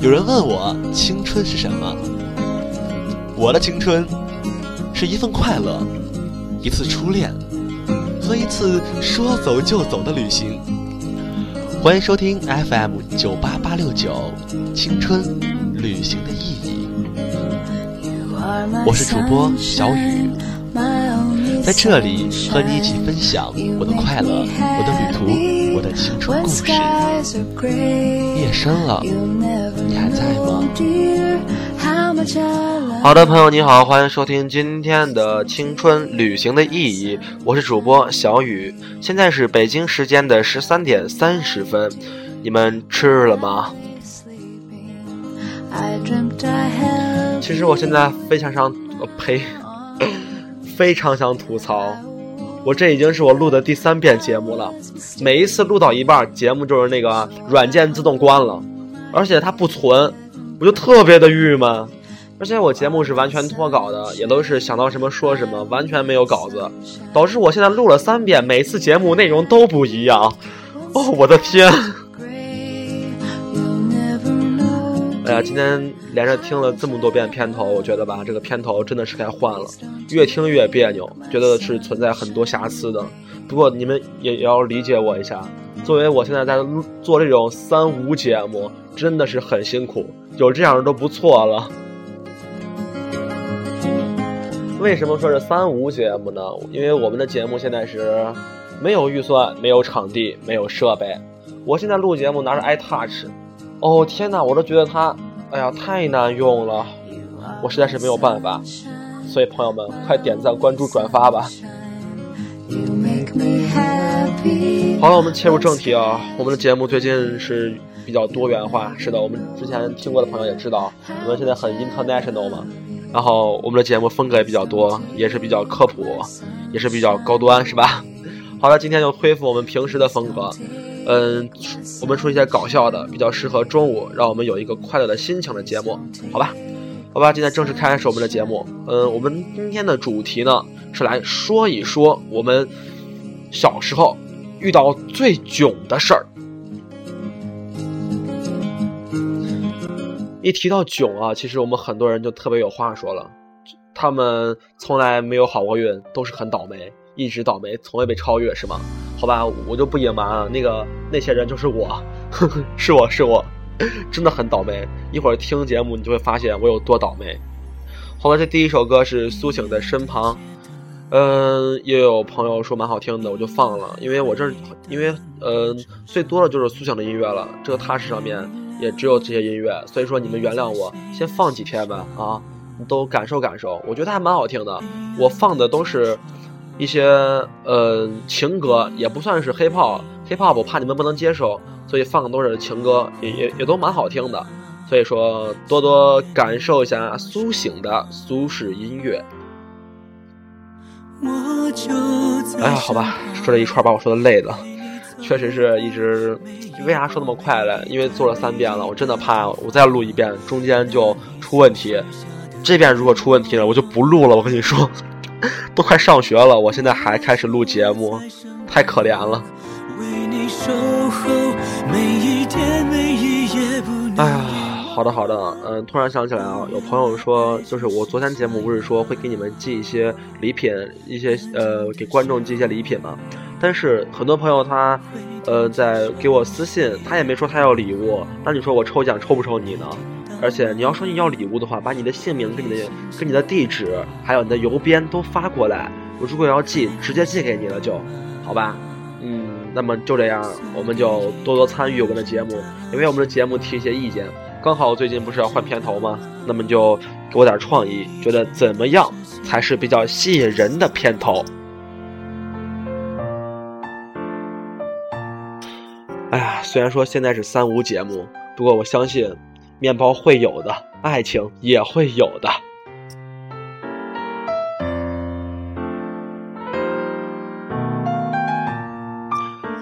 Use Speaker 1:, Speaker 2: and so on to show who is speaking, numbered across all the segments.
Speaker 1: 有人问我青春是什么？我的青春是一份快乐，一次初恋和一次说走就走的旅行。欢迎收听 FM 九八八六九青春旅行的意义。我是主播小雨，在这里和你一起分享我的快乐、我的我的青春故事。夜深了，你还在吗？好的，朋友你好，欢迎收听今天的青春旅行的意义。我是主播小雨，现在是北京时间的十三点三十分，你们吃了吗？其实我现在非常想，呸，非常想吐槽，我这已经是我录的第三遍节目了，每一次录到一半，节目就是那个软件自动关了，而且它不存，我就特别的郁闷。而且我节目是完全脱稿的，也都是想到什么说什么，完全没有稿子，导致我现在录了三遍，每次节目内容都不一样。哦，我的天！呀，今天连着听了这么多遍片头，我觉得吧，这个片头真的是该换了，越听越别扭，觉得是存在很多瑕疵的。不过你们也也要理解我一下，作为我现在在做这种三无节目，真的是很辛苦，有这样的都不错了。为什么说是三无节目呢？因为我们的节目现在是没有预算、没有场地、没有设备。我现在录节目拿着 iTouch。哦天哪，我都觉得它，哎呀，太难用了，我实在是没有办法。所以朋友们，快点赞、关注、转发吧。好了，我们切入正题啊。我们的节目最近是比较多元化，是的，我们之前听过的朋友也知道，我们现在很 international 嘛。然后我们的节目风格也比较多，也是比较科普，也是比较高端，是吧？好了，今天就恢复我们平时的风格。嗯，我们说一些搞笑的，比较适合中午，让我们有一个快乐的心情的节目，好吧？好吧，今天正式开始我们的节目。嗯，我们今天的主题呢是来说一说我们小时候遇到最囧的事儿。一提到囧啊，其实我们很多人就特别有话说了，他们从来没有好过运，都是很倒霉，一直倒霉，从未被超越，是吗？好吧，我就不隐瞒了，那个那些人就是我，呵呵，是我是我，真的很倒霉。一会儿听节目你就会发现我有多倒霉。好了，这第一首歌是苏醒在身旁，嗯，也有朋友说蛮好听的，我就放了，因为我这因为呃最多的就是苏醒的音乐了，这个踏实上面也只有这些音乐，所以说你们原谅我，先放几天吧啊，都感受感受，我觉得还蛮好听的，我放的都是。一些呃情歌也不算是 hip hop，hip hop 我怕你们不能接受，所以放的都是情歌，也也也都蛮好听的，所以说多多感受一下苏醒的苏式音乐。哎呀，好吧，说这一串把我说的累了，确实是一直为啥说那么快嘞？因为做了三遍了，我真的怕我再录一遍中间就出问题，这边如果出问题了，我就不录了。我跟你说。都快上学了，我现在还开始录节目，太可怜了。哎呀，好的好的，嗯，突然想起来啊，有朋友说，就是我昨天节目不是说会给你们寄一些礼品，一些呃给观众寄一些礼品吗？但是很多朋友他呃在给我私信，他也没说他要礼物，那你说我抽奖抽不抽你呢？而且你要说你要礼物的话，把你的姓名跟你的跟你的地址，还有你的邮编都发过来。我如果要寄，直接寄给你了就，好吧？嗯，那么就这样，我们就多多参与我们的节目，因为我们的节目提一些意见。刚好最近不是要换片头吗？那么就给我点创意，觉得怎么样才是比较吸引人的片头？哎呀，虽然说现在是三无节目，不过我相信。面包会有的，爱情也会有的。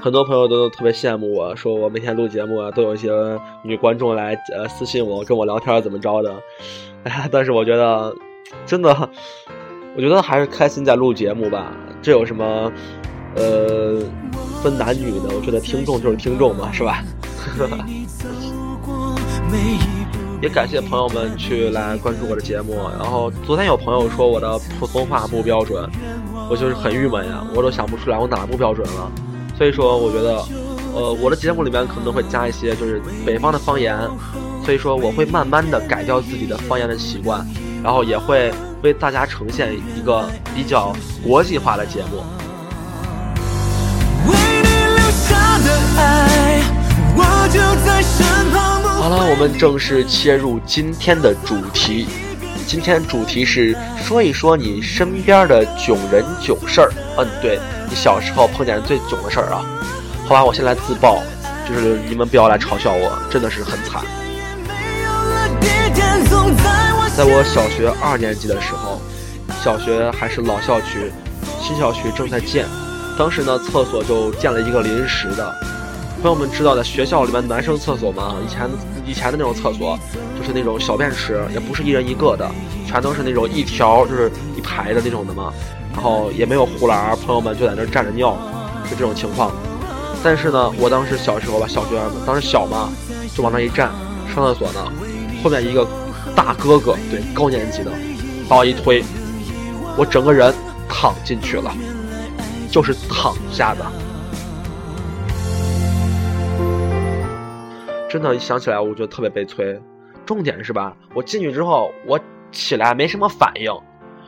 Speaker 1: 很多朋友都特别羡慕我，说我每天录节目啊，都有一些女观众来呃私信我，跟我聊天怎么着的。哎呀，但是我觉得，真的，我觉得还是开心在录节目吧。这有什么？呃，分男女的，我觉得听众就是听众嘛，是吧？也感谢朋友们去来关注我的节目。然后昨天有朋友说我的普通话不标准，我就是很郁闷呀，我都想不出来我哪不标准了。所以说，我觉得，呃，我的节目里面可能会加一些就是北方的方言，所以说我会慢慢的改掉自己的方言的习惯，然后也会为大家呈现一个比较国际化的节目。
Speaker 2: 为你留下的爱，我就在身旁
Speaker 1: 好了，我们正式切入今天的主题。今天主题是说一说你身边的囧人囧事儿。嗯，对你小时候碰见最囧的事儿啊。好吧，我先来自爆，就是你们不要来嘲笑我，真的是很惨。在我小学二年级的时候，小学还是老校区，新校区正在建，当时呢厕所就建了一个临时的。朋友们知道，在学校里面男生厕所嘛，以前以前的那种厕所，就是那种小便池，也不是一人一个的，全都是那种一条就是一排的那种的嘛。然后也没有护栏，朋友们就在那站着尿，就这种情况。但是呢，我当时小时候吧，小学当时小嘛，就往那一站，上厕所呢，后面一个大哥哥，对，高年级的，把我一推，我整个人躺进去了，就是躺下的。真的，一想起来我觉得特别悲催。重点是吧，我进去之后，我起来没什么反应，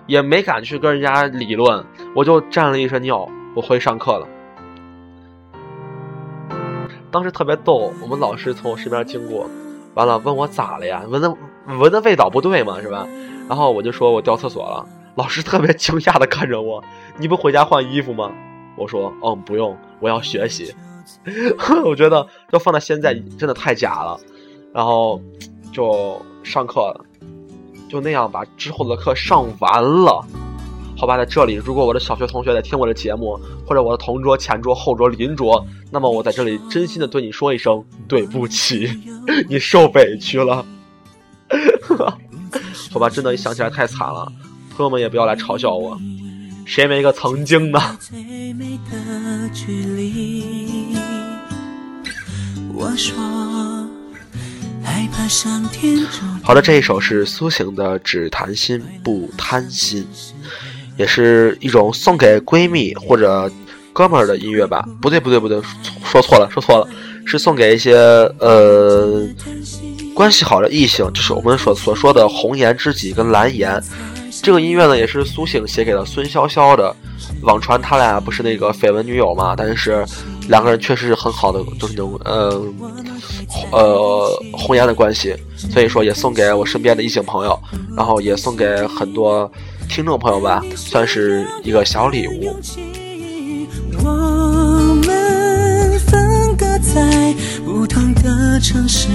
Speaker 1: 也没敢去跟人家理论，我就站了一身尿，我回去上课了。当时特别逗，我们老师从我身边经过，完了问我咋了呀？闻的闻的味道不对嘛，是吧？然后我就说我掉厕所了。老师特别惊讶的看着我，你不回家换衣服吗？我说嗯，不用，我要学习。我觉得要放在现在真的太假了，然后就上课，就那样把之后的课上完了。好吧，在这里，如果我的小学同学在听我的节目，或者我的同桌、前桌、后桌、邻桌，那么我在这里真心的对你说一声对不起，你受委屈了。好吧，真的，一想起来太惨了，朋友们也不要来嘲笑我。谁没个曾经呢？好的，这一首是苏醒的《只谈心不贪心》，也是一种送给闺蜜或者哥们儿的音乐吧？不对，不对，不对，说错了，说错了，是送给一些呃关系好的异性，就是我们所所说的红颜知己跟蓝颜。这个音乐呢，也是苏醒写给了孙潇潇的。网传他俩不是那个绯闻女友嘛？但是两个人确实是很好的，就是那种呃呃红颜的关系。所以说，也送给我身边的异性朋友，然后也送给很多听众朋友吧，算是一个小礼物。我们分隔在不同的城市，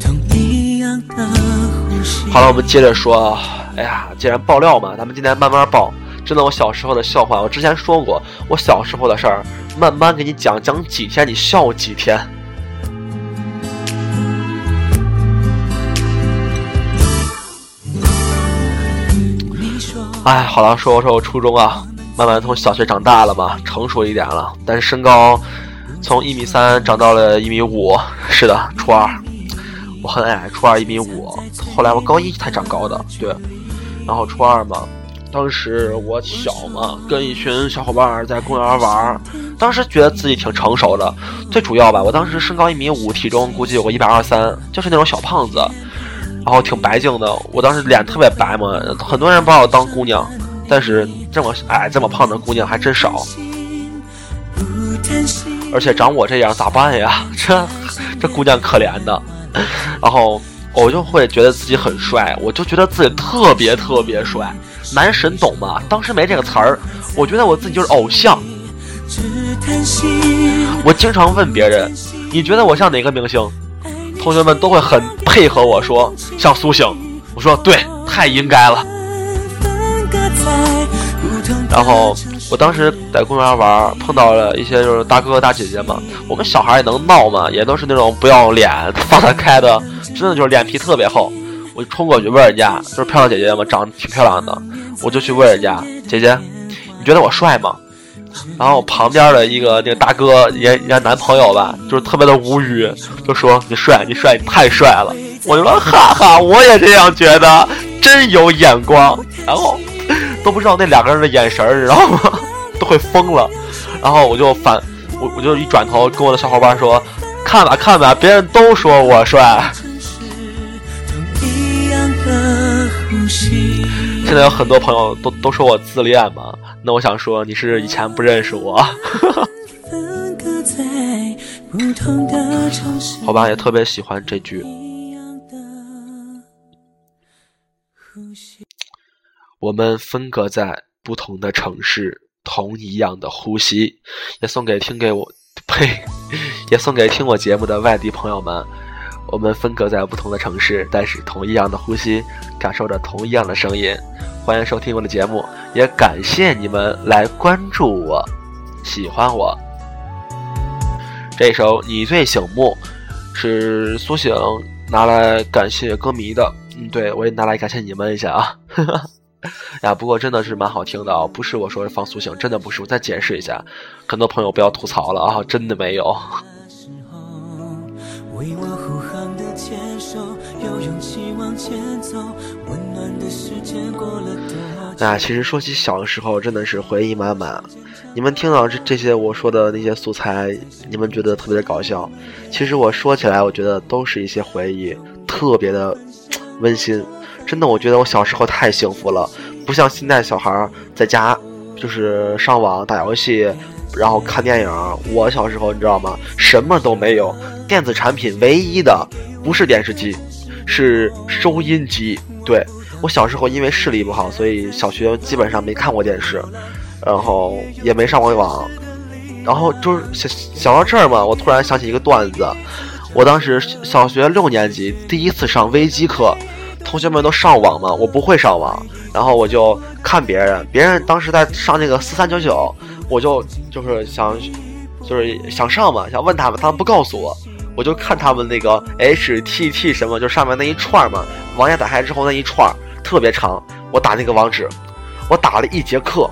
Speaker 1: 同一样的。好了，我们接着说。哎呀，既然爆料嘛，咱们今天慢慢爆。真的，我小时候的笑话，我之前说过，我小时候的事儿，慢慢给你讲，讲几天你笑几天。哎，好了，说说我初中啊，慢慢从小学长大了嘛，成熟一点了，但是身高从一米三长到了一米五。是的，初二我很矮，初二一米五，后来我高一才长高的，对。然后初二嘛，当时我小嘛，跟一群小伙伴在公园玩当时觉得自己挺成熟的。最主要吧，我当时身高一米五，体重估计有个一百二三，就是那种小胖子，然后挺白净的。我当时脸特别白嘛，很多人把我当姑娘，但是这么矮、这么胖的姑娘还真少。而且长我这样咋办呀？这这姑娘可怜的。然后。我就会觉得自己很帅，我就觉得自己特别特别帅，男神懂吗？当时没这个词儿，我觉得我自己就是偶像。我经常问别人，你觉得我像哪个明星？同学们都会很配合我说像苏醒。我说对，太应该了。然后我当时在公园玩，碰到了一些就是大哥哥大姐姐嘛。我们小孩也能闹嘛，也都是那种不要脸、放得开的，真的就是脸皮特别厚。我就冲过去问人家，就是漂亮姐姐嘛，长得挺漂亮的，我就去问人家姐姐，你觉得我帅吗？然后旁边的一个那个大哥也也男朋友吧，就是特别的无语，就说你帅，你帅，你太帅了。我就说哈哈，我也这样觉得，真有眼光。然后都不知道那两个人的眼神儿，知道吗？都会疯了。然后我就反我我就一转头跟我的小伙伴说，看吧看吧，别人都说我帅。现在有很多朋友都都说我自恋嘛，那我想说你是以前不认识我，好吧，也特别喜欢这句。我们分隔在不同的城市，同一样的呼吸，也送给听给我呸，也送给听我节目的外地朋友们。我们分隔在不同的城市，但是同一样的呼吸，感受着同一样的声音。欢迎收听我的节目，也感谢你们来关注我、喜欢我。这首《你最醒目》是苏醒拿来感谢歌迷的，嗯，对我也拿来感谢你们一下啊。呀，不过真的是蛮好听的啊，不是我说放苏醒，真的不是。我再解释一下，很多朋友不要吐槽了啊，真的没有。为我护航的牵手，有勇气往前走。温暖的时间过了多那其实说起小的时候，真的是回忆满满。你们听到这这些我说的那些素材，你们觉得特别的搞笑。其实我说起来，我觉得都是一些回忆，特别的 温馨。真的，我觉得我小时候太幸福了，不像现在小孩在家就是上网打游戏。然后看电影，我小时候你知道吗？什么都没有，电子产品唯一的不是电视机，是收音机。对我小时候因为视力不好，所以小学基本上没看过电视，然后也没上过网。然后就是想想到这儿嘛，我突然想起一个段子。我当时小学六年级第一次上微机课，同学们都上网嘛，我不会上网，然后我就看别人，别人当时在上那个四三九九。我就就是想，就是想上嘛，想问他们，他们不告诉我，我就看他们那个 H T T 什么，就上面那一串嘛，网页打开之后那一串特别长，我打那个网址，我打了一节课，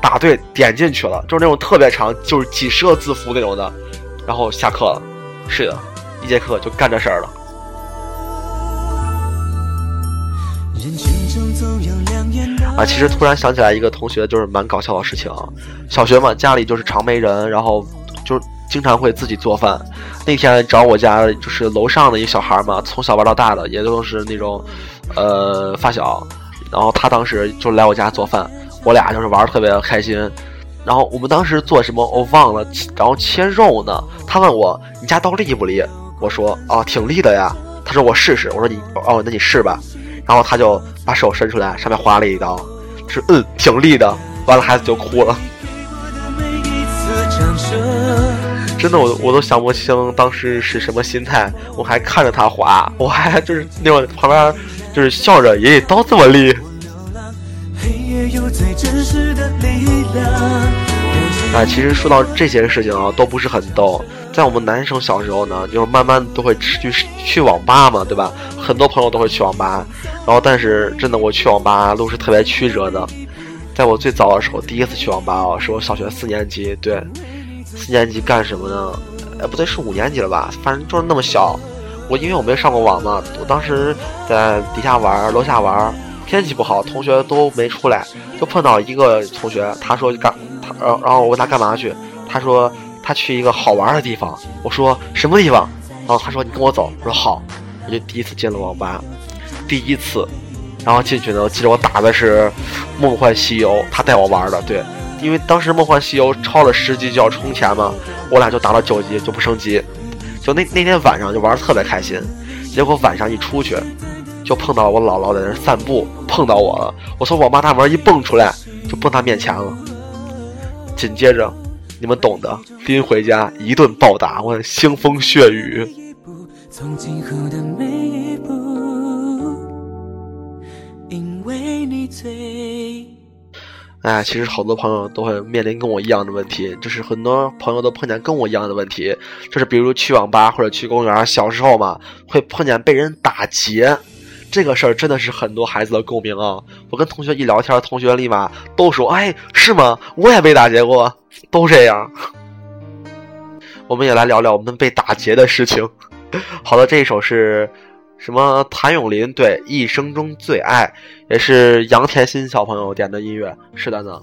Speaker 1: 打对点进去了，就是那种特别长，就是几十个字符那种的，然后下课了，是的，一节课就干这事儿了。啊，其实突然想起来一个同学，就是蛮搞笑的事情。小学嘛，家里就是常没人，然后就经常会自己做饭。那天找我家就是楼上的一小孩嘛，从小玩到大的，也都是那种呃发小。然后他当时就来我家做饭，我俩就是玩特别开心。然后我们当时做什么我忘了，然后切肉呢。他问我你家刀利不利？我说啊挺利的呀。他说我试试。我说你哦那你试吧。然后他就把手伸出来，上面划了一刀，是嗯，挺利的。完了，孩子就哭了。真的，我我都想不清当时是什么心态。我还看着他划，我还就是那种旁边就是笑着，爷爷刀这么利。啊，其实说到这些事情啊，都不是很逗。在我们男生小时候呢，就是慢慢都会去去网吧嘛，对吧？很多朋友都会去网吧。然后，但是真的，我去网吧路是特别曲折的。在我最早的时候，第一次去网吧哦，是我小学四年级。对，四年级干什么呢？哎，不对，是五年级了吧？反正就是那么小。我因为我没上过网嘛，我当时在底下玩，楼下玩，天气不好，同学都没出来，就碰到一个同学，他说干。然后，然后我问他干嘛去，他说他去一个好玩的地方。我说什么地方？然后他说你跟我走。我说好。我就第一次进了网吧，第一次，然后进去呢，我记得我打的是《梦幻西游》，他带我玩的。对，因为当时《梦幻西游》超了十级就要充钱嘛，我俩就打到九级就不升级。就那那天晚上就玩的特别开心，结果晚上一出去，就碰到我姥姥在那散步，碰到我了。我从网吧大门一蹦出来，就蹦他面前了。紧接着，你们懂的，拎回家一顿暴打，我腥风血雨。哎，其实好多朋友都会面临跟我一样的问题，就是很多朋友都碰见跟我一样的问题，就是比如去网吧或者去公园，小时候嘛会碰见被人打劫，这个事儿真的是很多孩子的共鸣啊！我跟同学一聊天，同学立马都说：“哎，是吗？我也被打劫过。”都这样。我们也来聊聊我们被打劫的事情。好的，这一首是什么？谭咏麟对《一生中最爱》，也是杨甜心小朋友点的音乐。是的呢，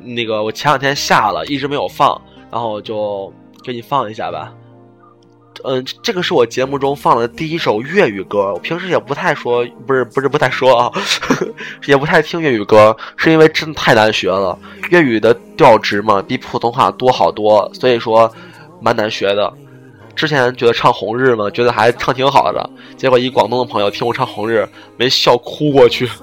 Speaker 1: 那个我前两天下了一直没有放，然后就给你放一下吧。嗯，这个是我节目中放的第一首粤语歌。我平时也不太说，不是不是不太说啊，也不太听粤语歌，是因为真的太难学了。粤语的调值嘛，比普通话多好多，所以说蛮难学的。之前觉得唱《红日》嘛，觉得还唱挺好的，结果一广东的朋友听我唱《红日》，没笑哭过去。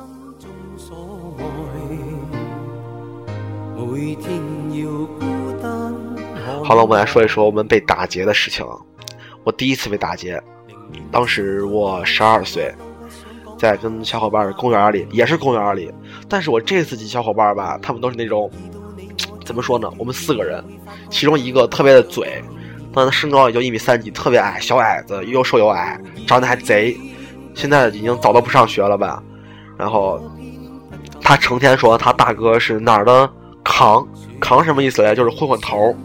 Speaker 1: 好了，我们来说一说我们被打劫的事情。我第一次被打劫，当时我十二岁，在跟小伙伴公园里，也是公园里，但是我这次几小伙伴吧，他们都是那种，怎么说呢？我们四个人，其中一个特别的嘴，但他身高也就一米三几，特别矮，小矮子，又瘦又矮，长得还贼，现在已经早都不上学了吧？然后他成天说他大哥是哪儿的扛扛什么意思嘞？就是混混头。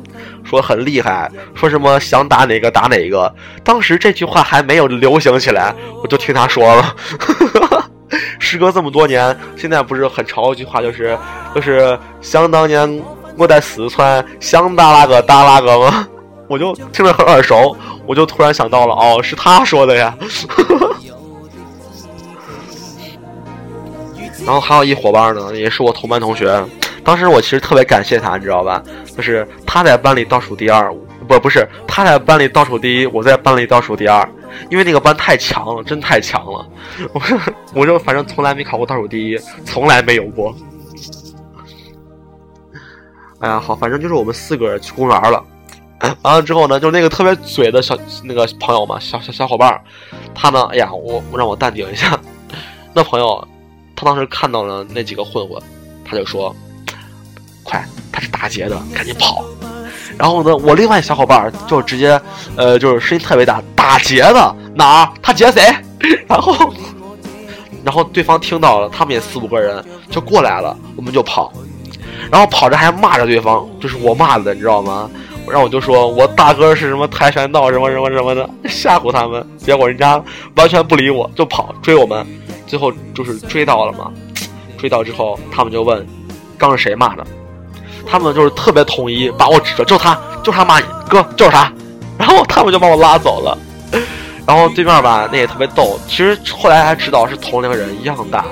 Speaker 1: 说很厉害，说什么想打哪个打哪个。当时这句话还没有流行起来，我就听他说了。时隔这么多年，现在不是很潮一句话，就是就是想当年我在四川想打哪个打哪个吗？我就听着很耳熟，我就突然想到了，哦，是他说的呀。然后还有一伙伴呢，也是我同班同学。当时我其实特别感谢他，你知道吧？就是他在班里倒数第二，不不是他在班里倒数第一，我在班里倒数第二。因为那个班太强了，真太强了。我我就反正从来没考过倒数第一，从来没有过。哎呀，好，反正就是我们四个人去公园了。完了之后呢，就那个特别嘴的小那个朋友嘛，小小小伙伴，他呢，哎呀，我让我淡定一下。那朋友，他当时看到了那几个混混，他就说。他是打劫的，赶紧跑！然后呢，我另外小伙伴就直接，呃，就是声音特别大，打劫的哪儿？他劫谁？然后，然后对方听到了，他们也四五个人就过来了，我们就跑，然后跑着还骂着对方，就是我骂的，你知道吗？然后我就说我大哥是什么跆拳道什么什么什么的，吓唬他们，结果人家完全不理我，就跑追我们，最后就是追到了嘛，追到之后他们就问，刚是谁骂的？他们就是特别统一，把我指着，就他，就他骂你哥，就是他，然后他们就把我拉走了。然后对面吧，那也特别逗。其实后来还知道是同龄人一样大。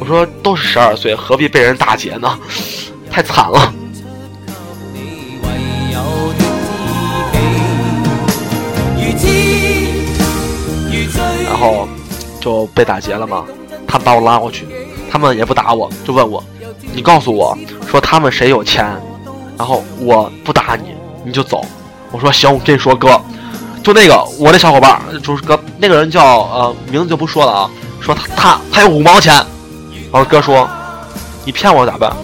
Speaker 1: 我说都是十二岁，何必被人打劫呢？太惨了。然后就被打劫了嘛，他们把我拉过去，他们也不打我，就问我。你告诉我说他们谁有钱，然后我不打你，你就走。我说行，我跟你说哥，就那个我那小伙伴，就是哥那个人叫呃名字就不说了啊，说他他他有五毛钱。然后哥说你骗我咋办？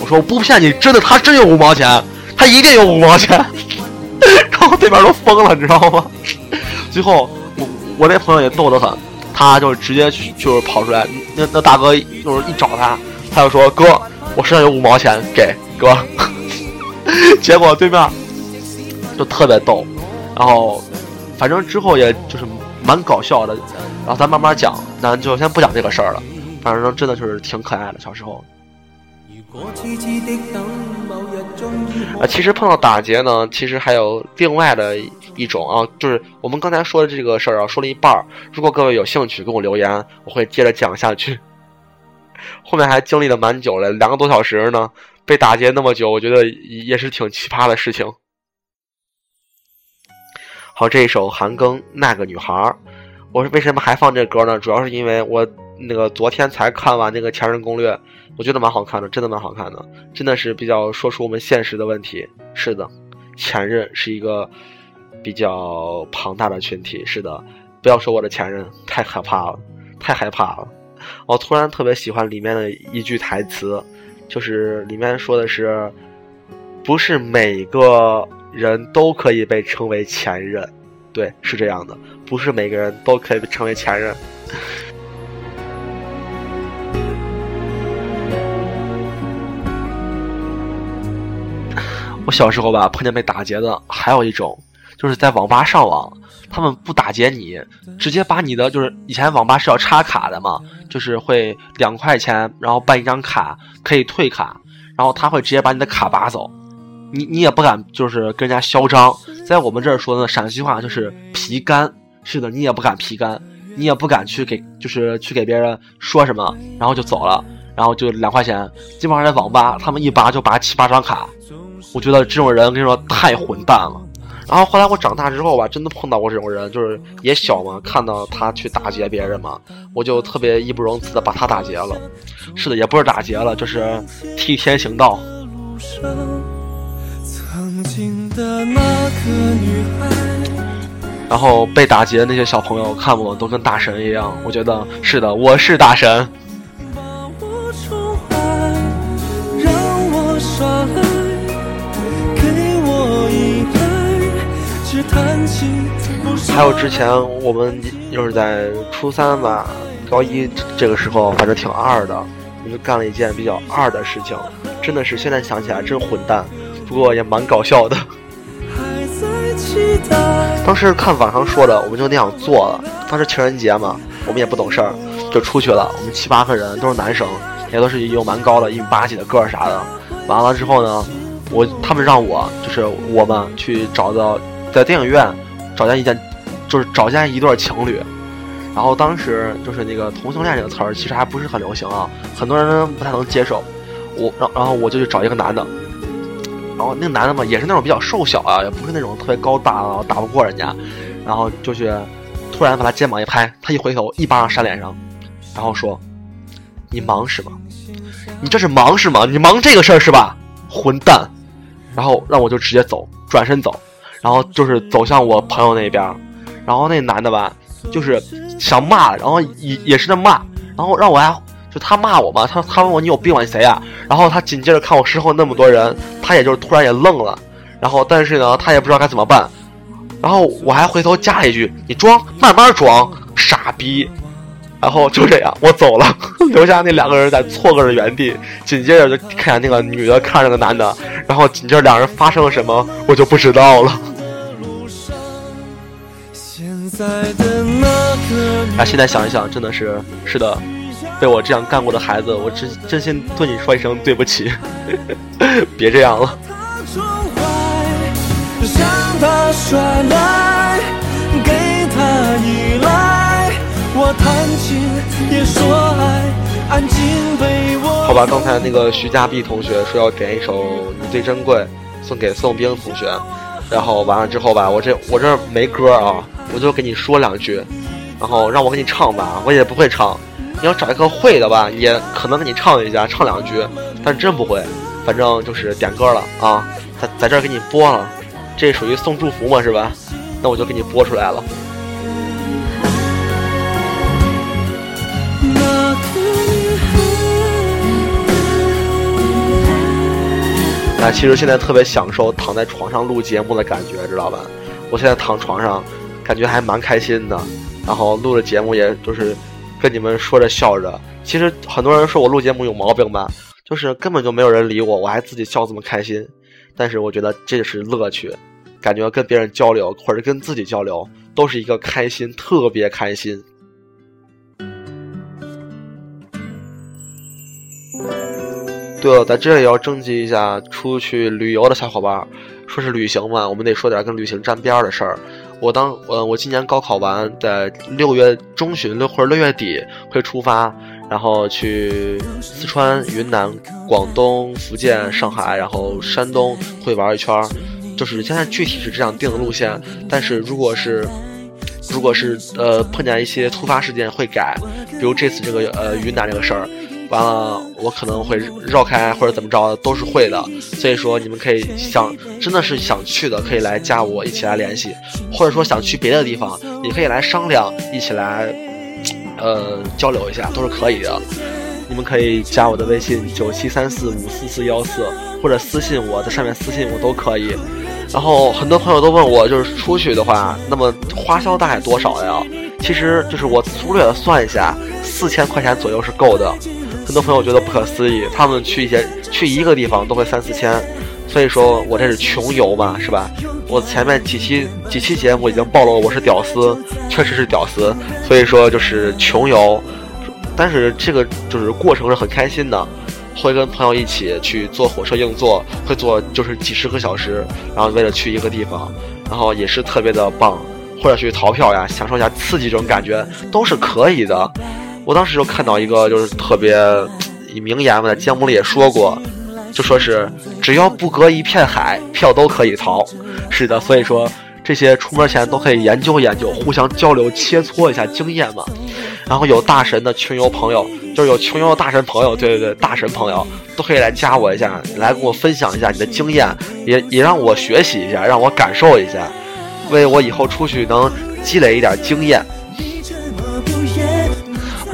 Speaker 1: 我说我不骗你，真的他真有五毛钱，他一定有五毛钱。然后对面都疯了，你知道吗？最后我我那朋友也逗得很，他就直接就是跑出来，那那大哥就是一找他。他就说：“哥，我身上有五毛钱，给哥。”结果对面就特别逗，然后反正之后也就是蛮搞笑的。然后咱慢慢讲，咱就先不讲这个事儿了。反正真的就是挺可爱的，小时候。啊，其实碰到打劫呢，其实还有另外的一种啊，就是我们刚才说的这个事儿啊，说了一半儿。如果各位有兴趣，给我留言，我会接着讲下去。后面还经历了蛮久了，两个多小时呢，被打劫那么久，我觉得也是挺奇葩的事情。好，这一首韩庚那个女孩我是为什么还放这歌呢？主要是因为我那个昨天才看完那个《前任攻略》，我觉得蛮好看的，真的蛮好看的，真的是比较说出我们现实的问题。是的，前任是一个比较庞大的群体。是的，不要说我的前任，太可怕了，太害怕了。我突然特别喜欢里面的一句台词就是里面说的是不是每个人都可以被称为前任。对是这样的不是每个人都可以被称为前任。我小时候吧碰见被打劫的还有一种就是在网吧上网他们不打劫你，直接把你的就是以前网吧是要插卡的嘛，就是会两块钱，然后办一张卡可以退卡，然后他会直接把你的卡拔走，你你也不敢就是跟人家嚣张，在我们这儿说的陕西话就是皮干，是的，你也不敢皮干，你也不敢去给就是去给别人说什么，然后就走了，然后就两块钱，基本上在网吧他们一拔就拔七八张卡。我觉得这种人跟你说太混蛋了。然后后来我长大之后吧，真的碰到过这种人，就是也小嘛，看到他去打劫别人嘛，我就特别义不容辞的把他打劫了。是的，也不是打劫了，就是替天行道。然后被打劫的那些小朋友看我都跟大神一样，我觉得是的，我是大神。还有之前我们就是在初三吧，高一这个时候，反正挺二的，我就干了一件比较二的事情，真的是现在想起来真混蛋，不过也蛮搞笑的。当时看网上说的，我们就那样做了。当时情人节嘛，我们也不懂事儿，就出去了。我们七八个人都是男生，也都是有蛮高的，一米八几的个儿啥的。完了之后呢，我他们让我就是我们去找到在电影院。找见一件，就是找见一对情侣，然后当时就是那个同性恋这个词儿其实还不是很流行啊，很多人不太能接受。我，然然后我就去找一个男的，然后那个男的嘛也是那种比较瘦小啊，也不是那种特别高大啊，打不过人家，然后就去突然把他肩膀一拍，他一回头一巴掌扇脸上，然后说：“你忙是吗？你这是忙是吗？你忙这个事儿是吧？混蛋！”然后让我就直接走，转身走。然后就是走向我朋友那边，然后那男的吧，就是想骂，然后也也是在骂，然后让我还就他骂我嘛，他他问我你有病吗？你谁呀？然后他紧接着看我身后那么多人，他也就是突然也愣了，然后但是呢，他也不知道该怎么办，然后我还回头加了一句：“你装，慢慢装，傻逼。”然后就这样，我走了，留下那两个人在错愕的原地。紧接着就看见那个女的看着那个男的，然后紧接着两人发生了什么，我就不知道了。啊，现在想一想，真的是是的，被我这样干过的孩子，我真真心对你说一声对不起，别这样了。好吧，刚才那个徐佳碧同学说要点一首《你最珍贵》，送给宋冰同学，然后完了之后吧，我这我这没歌啊。我就跟你说两句，然后让我给你唱吧，我也不会唱。你要找一个会的吧，也可能给你唱一下，唱两句，但真不会。反正就是点歌了啊，在在这儿给你播了，这属于送祝福嘛，是吧？那我就给你播出来了。那其实现在特别享受躺在床上录节目的感觉，知道吧？我现在躺床上。感觉还蛮开心的，然后录着节目也就是跟你们说着笑着。其实很多人说我录节目有毛病吧，就是根本就没有人理我，我还自己笑这么开心。但是我觉得这是乐趣，感觉跟别人交流或者跟自己交流都是一个开心，特别开心。对了，在这里要征集一下出去旅游的小伙伴，说是旅行嘛，我们得说点跟旅行沾边的事儿。我当呃，我今年高考完，在六月中旬六或者六月底会出发，然后去四川、云南、广东、福建、上海，然后山东会玩一圈。就是现在具体是这样定的路线，但是如果是如果是呃碰见一些突发事件会改，比如这次这个呃云南这个事儿。完了，我可能会绕开或者怎么着，都是会的。所以说，你们可以想，真的是想去的，可以来加我一起来联系，或者说想去别的地方，你可以来商量，一起来，呃，交流一下，都是可以的。你们可以加我的微信九七三四五四四幺四，或者私信我在上面私信我都可以。然后很多朋友都问我，就是出去的话，那么花销大概多少呀？其实就是我粗略的算一下，四千块钱左右是够的。很多朋友觉得不可思议，他们去一些去一个地方都会三四千，所以说我这是穷游嘛，是吧？我前面几期几期节目已经暴露了我是屌丝，确实是屌丝，所以说就是穷游。但是这个就是过程是很开心的，会跟朋友一起去坐火车硬座，会坐就是几十个小时，然后为了去一个地方，然后也是特别的棒。或者去逃票呀，享受一下刺激这种感觉都是可以的。我当时就看到一个就是特别名言嘛，在节目里也说过，就说是只要不隔一片海，票都可以逃。是的，所以说这些出门前都可以研究研究，互相交流切磋一下经验嘛。然后有大神的群游朋友，就是有群游的大神朋友，对对对，大神朋友都可以来加我一下，来跟我分享一下你的经验，也也让我学习一下，让我感受一下。为我以后出去能积累一点经验。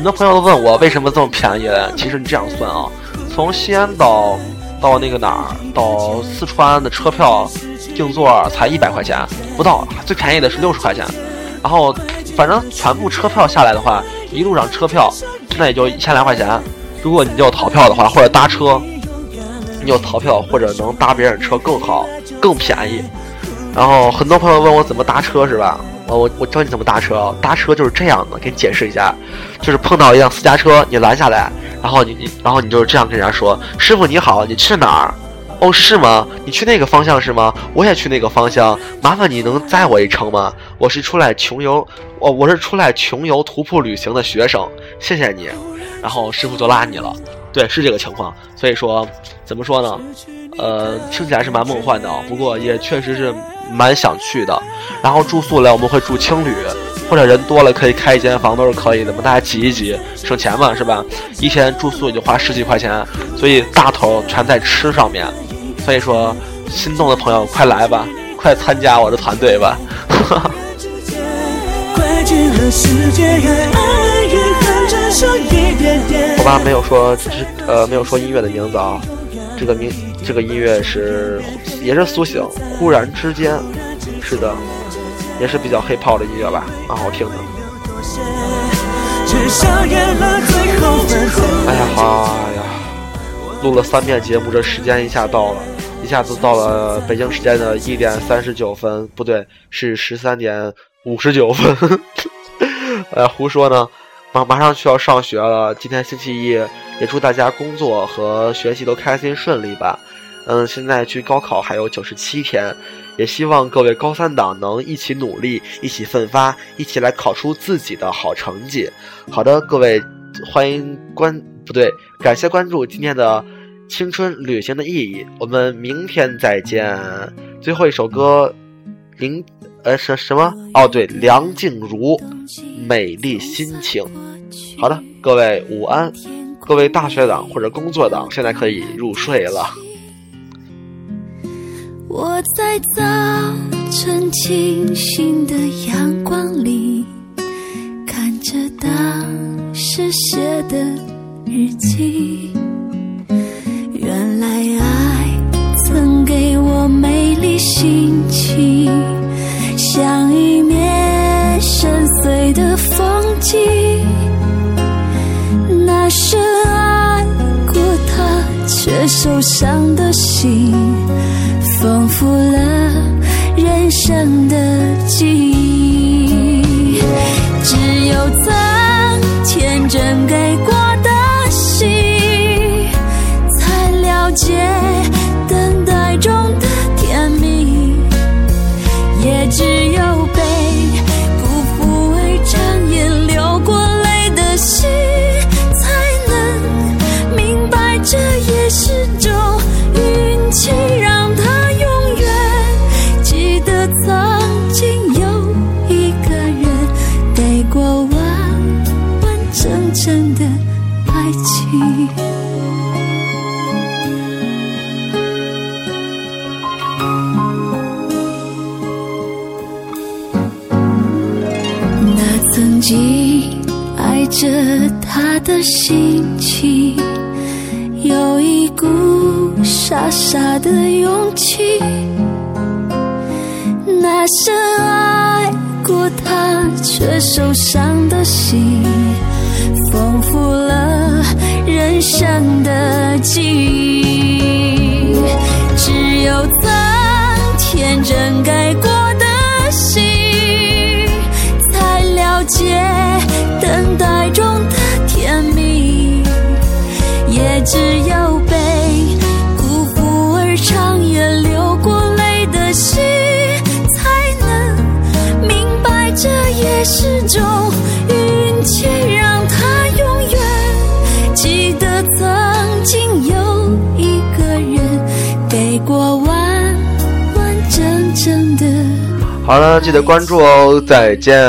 Speaker 1: 很多朋友都问我为什么这么便宜？其实你这样算啊，从西安到到那个哪儿，到四川的车票硬座才一百块钱不到，最便宜的是六十块钱。然后反正全部车票下来的话，一路上车票那也就一千来块钱。如果你要逃票的话，或者搭车，你有逃票或者能搭别人车更好，更便宜。然后很多朋友问我怎么搭车是吧？我我教你怎么搭车。搭车就是这样的，给你解释一下，就是碰到一辆私家车，你拦下来，然后你你然后你就是这样跟人家说：“师傅你好，你去哪儿？哦是吗？你去那个方向是吗？我也去那个方向，麻烦你能载我一程吗？我是出来穷游，我我是出来穷游徒步旅行的学生，谢谢你。”然后师傅就拉你了。对，是这个情况。所以说，怎么说呢？呃，听起来是蛮梦幻的，不过也确实是。蛮想去的，然后住宿呢，我们会住青旅，或者人多了可以开一间房都是可以的嘛，大家挤一挤，省钱嘛，是吧？一天住宿也就花十几块钱，所以大头全在吃上面。所以说，心动的朋友快来吧，快参加我的团队吧！我爸没有说，呃，没有说音乐的名字啊。这个名，这个音乐是也是苏醒，忽然之间，是的，也是比较黑炮的音乐吧，蛮好听的。哎呀哎呀，录了三遍节目，这时间一下到了，一下子到了北京时间的一点三十九分，不对，是十三点五十九分。呃，胡说呢。马马上就要上学了，今天星期一，也祝大家工作和学习都开心顺利吧。嗯，现在距高考还有九十七天，也希望各位高三党能一起努力，一起奋发，一起来考出自己的好成绩。好的，各位，欢迎关不对，感谢关注今天的青春旅行的意义。我们明天再见。最后一首歌，林。呃，什什么？哦，对，梁静茹，《美丽心情》。好的，各位午安，各位大学党或者工作党，现在可以入睡了。
Speaker 2: 我在早晨清新的阳光里，看着当时写的日记，原来爱曾给我美丽心情。像一面深邃的风景，那深爱过他却受伤的心，丰富了人生的记忆。他的心情，有一股傻傻的勇气。那深爱过他却受伤的心，丰富了人生的记忆。只有曾天真给过的心，只有被辜负而长夜流过泪的心，才能明白这也是种运气，让他永远记得曾经有一个人给过完完整整的。
Speaker 1: 好了，记得关注哦，再见。